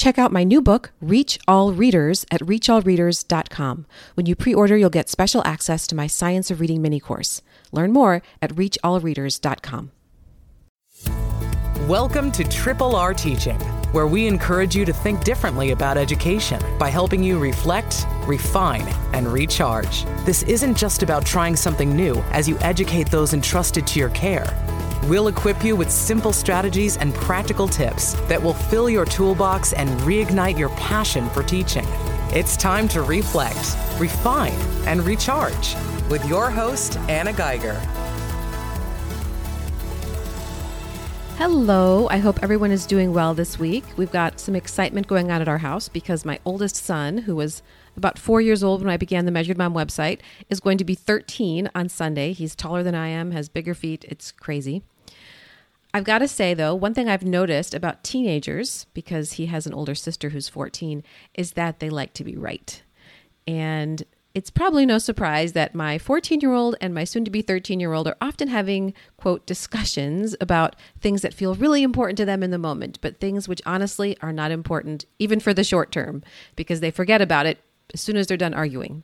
Check out my new book, Reach All Readers, at reachallreaders.com. When you pre order, you'll get special access to my Science of Reading mini course. Learn more at reachallreaders.com. Welcome to Triple R Teaching, where we encourage you to think differently about education by helping you reflect, refine, and recharge. This isn't just about trying something new as you educate those entrusted to your care. We'll equip you with simple strategies and practical tips that will fill your toolbox and reignite your passion for teaching. It's time to reflect, refine, and recharge with your host, Anna Geiger. Hello. I hope everyone is doing well this week. We've got some excitement going on at our house because my oldest son, who was about four years old when I began the Measured Mom website, is going to be 13 on Sunday. He's taller than I am, has bigger feet. It's crazy. I've got to say, though, one thing I've noticed about teenagers, because he has an older sister who's 14, is that they like to be right. And it's probably no surprise that my 14 year old and my soon to be 13 year old are often having, quote, discussions about things that feel really important to them in the moment, but things which honestly are not important, even for the short term, because they forget about it as soon as they're done arguing.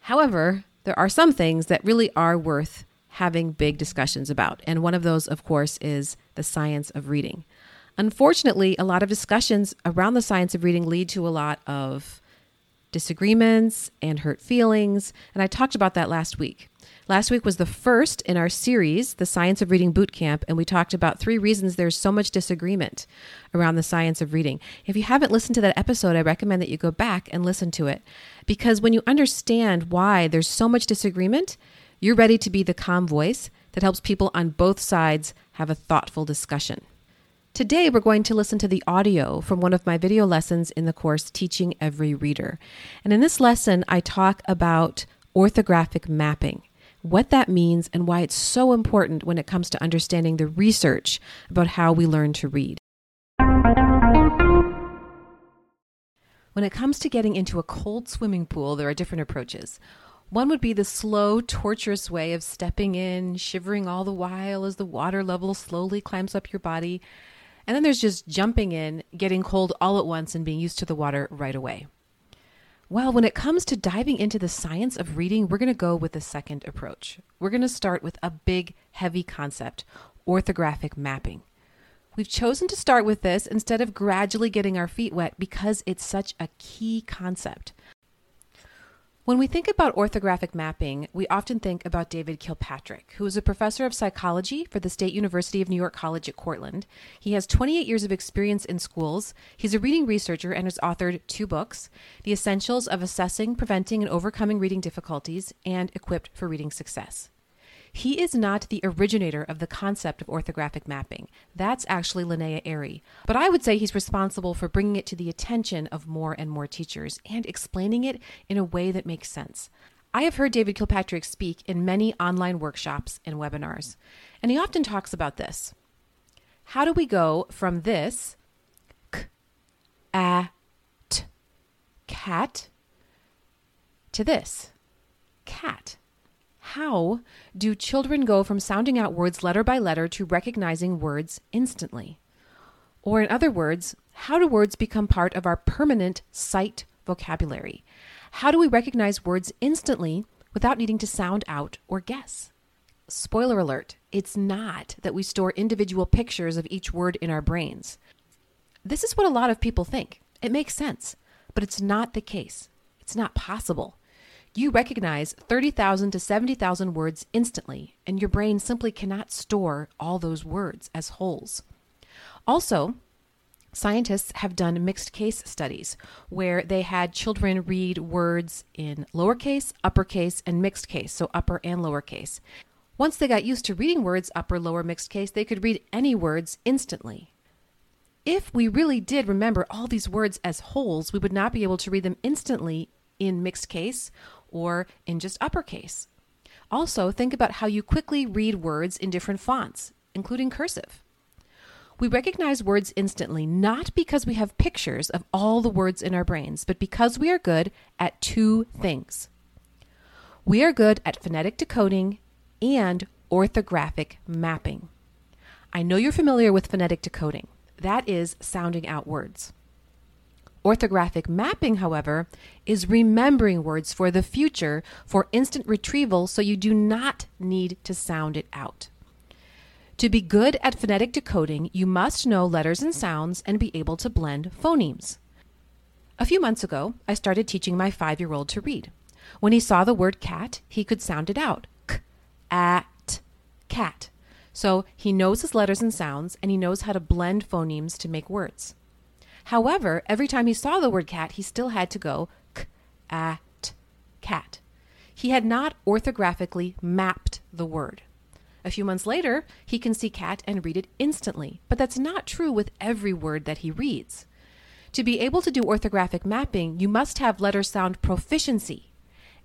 However, there are some things that really are worth having big discussions about. And one of those, of course, is the science of reading. Unfortunately, a lot of discussions around the science of reading lead to a lot of disagreements and hurt feelings. And I talked about that last week. Last week was the first in our series, The Science of Reading Boot Camp, and we talked about three reasons there's so much disagreement around the science of reading. If you haven't listened to that episode, I recommend that you go back and listen to it because when you understand why there's so much disagreement, you're ready to be the calm voice that helps people on both sides have a thoughtful discussion. Today, we're going to listen to the audio from one of my video lessons in the course Teaching Every Reader. And in this lesson, I talk about orthographic mapping what that means, and why it's so important when it comes to understanding the research about how we learn to read. When it comes to getting into a cold swimming pool, there are different approaches. One would be the slow, torturous way of stepping in, shivering all the while as the water level slowly climbs up your body. And then there's just jumping in, getting cold all at once, and being used to the water right away. Well, when it comes to diving into the science of reading, we're going to go with the second approach. We're going to start with a big, heavy concept orthographic mapping. We've chosen to start with this instead of gradually getting our feet wet because it's such a key concept. When we think about orthographic mapping, we often think about David Kilpatrick, who is a professor of psychology for the State University of New York College at Cortland. He has 28 years of experience in schools. He's a reading researcher and has authored two books The Essentials of Assessing, Preventing, and Overcoming Reading Difficulties, and Equipped for Reading Success. He is not the originator of the concept of orthographic mapping. That's actually Linnea Ehri. But I would say he's responsible for bringing it to the attention of more and more teachers and explaining it in a way that makes sense. I have heard David Kilpatrick speak in many online workshops and webinars, and he often talks about this. How do we go from this, k, a, t, cat, to this, cat? How do children go from sounding out words letter by letter to recognizing words instantly? Or, in other words, how do words become part of our permanent sight vocabulary? How do we recognize words instantly without needing to sound out or guess? Spoiler alert, it's not that we store individual pictures of each word in our brains. This is what a lot of people think. It makes sense, but it's not the case. It's not possible you recognize 30,000 to 70,000 words instantly, and your brain simply cannot store all those words as wholes. Also, scientists have done mixed case studies where they had children read words in lowercase, uppercase, and mixed case, so upper and lowercase. Once they got used to reading words upper, lower, mixed case, they could read any words instantly. If we really did remember all these words as wholes, we would not be able to read them instantly in mixed case or in just uppercase. Also, think about how you quickly read words in different fonts, including cursive. We recognize words instantly not because we have pictures of all the words in our brains, but because we are good at two things. We are good at phonetic decoding and orthographic mapping. I know you're familiar with phonetic decoding. That is sounding out words. Orthographic mapping, however, is remembering words for the future for instant retrieval so you do not need to sound it out. To be good at phonetic decoding, you must know letters and sounds and be able to blend phonemes. A few months ago, I started teaching my five year old to read. When he saw the word cat, he could sound it out k, at, cat. So he knows his letters and sounds and he knows how to blend phonemes to make words. However, every time he saw the word cat, he still had to go k, at, cat. He had not orthographically mapped the word. A few months later, he can see cat and read it instantly, but that's not true with every word that he reads. To be able to do orthographic mapping, you must have letter sound proficiency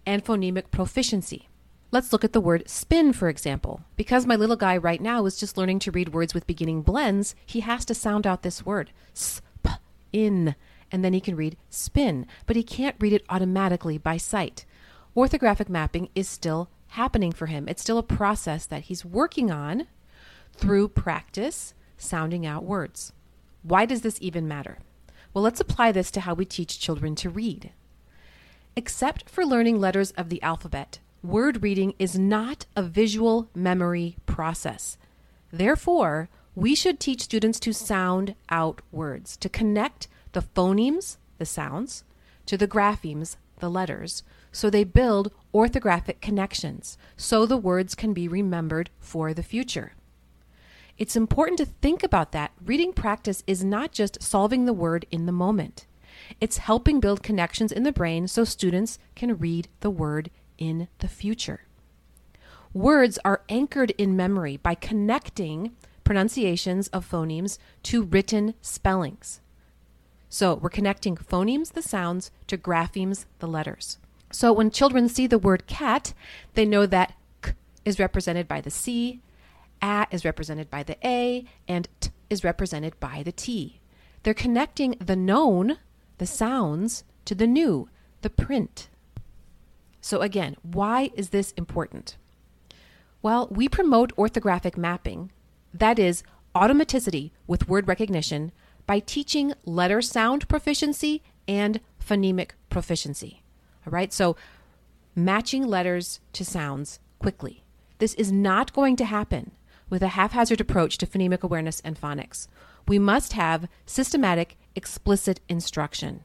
and phonemic proficiency. Let's look at the word spin, for example. Because my little guy right now is just learning to read words with beginning blends, he has to sound out this word. Sp in, and then he can read spin, but he can't read it automatically by sight. Orthographic mapping is still happening for him. It's still a process that he's working on through practice, sounding out words. Why does this even matter? Well, let's apply this to how we teach children to read. Except for learning letters of the alphabet, word reading is not a visual memory process. Therefore, we should teach students to sound out words, to connect the phonemes, the sounds, to the graphemes, the letters, so they build orthographic connections, so the words can be remembered for the future. It's important to think about that. Reading practice is not just solving the word in the moment. It's helping build connections in the brain so students can read the word in the future. Words are anchored in memory by connecting pronunciations of phonemes to written spellings. So we're connecting phonemes, the sounds, to graphemes, the letters. So when children see the word cat, they know that k is represented by the C, a is represented by the A, and t is represented by the T. They're connecting the known, the sounds, to the new, the print. So again, why is this important? Well, we promote orthographic mapping that is, automaticity with word recognition by teaching letter sound proficiency and phonemic proficiency. All right, so matching letters to sounds quickly. This is not going to happen with a haphazard approach to phonemic awareness and phonics. We must have systematic, explicit instruction.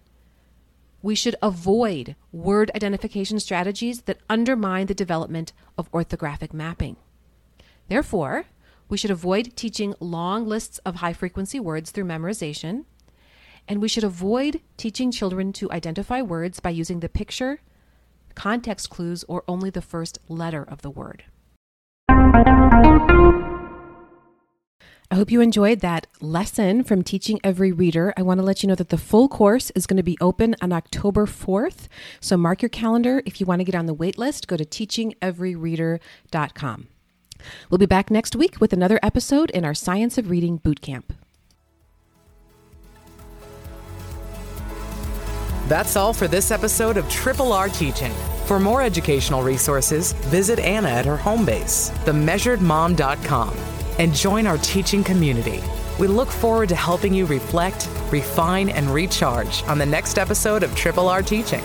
We should avoid word identification strategies that undermine the development of orthographic mapping. Therefore, we should avoid teaching long lists of high frequency words through memorization. And we should avoid teaching children to identify words by using the picture, context clues, or only the first letter of the word. I hope you enjoyed that lesson from Teaching Every Reader. I want to let you know that the full course is going to be open on October 4th. So mark your calendar. If you want to get on the wait list, go to teachingeveryreader.com. We'll be back next week with another episode in our Science of Reading Bootcamp. That's all for this episode of Triple R Teaching. For more educational resources, visit Anna at her home base, themeasuredmom.com, and join our teaching community. We look forward to helping you reflect, refine, and recharge on the next episode of Triple R Teaching.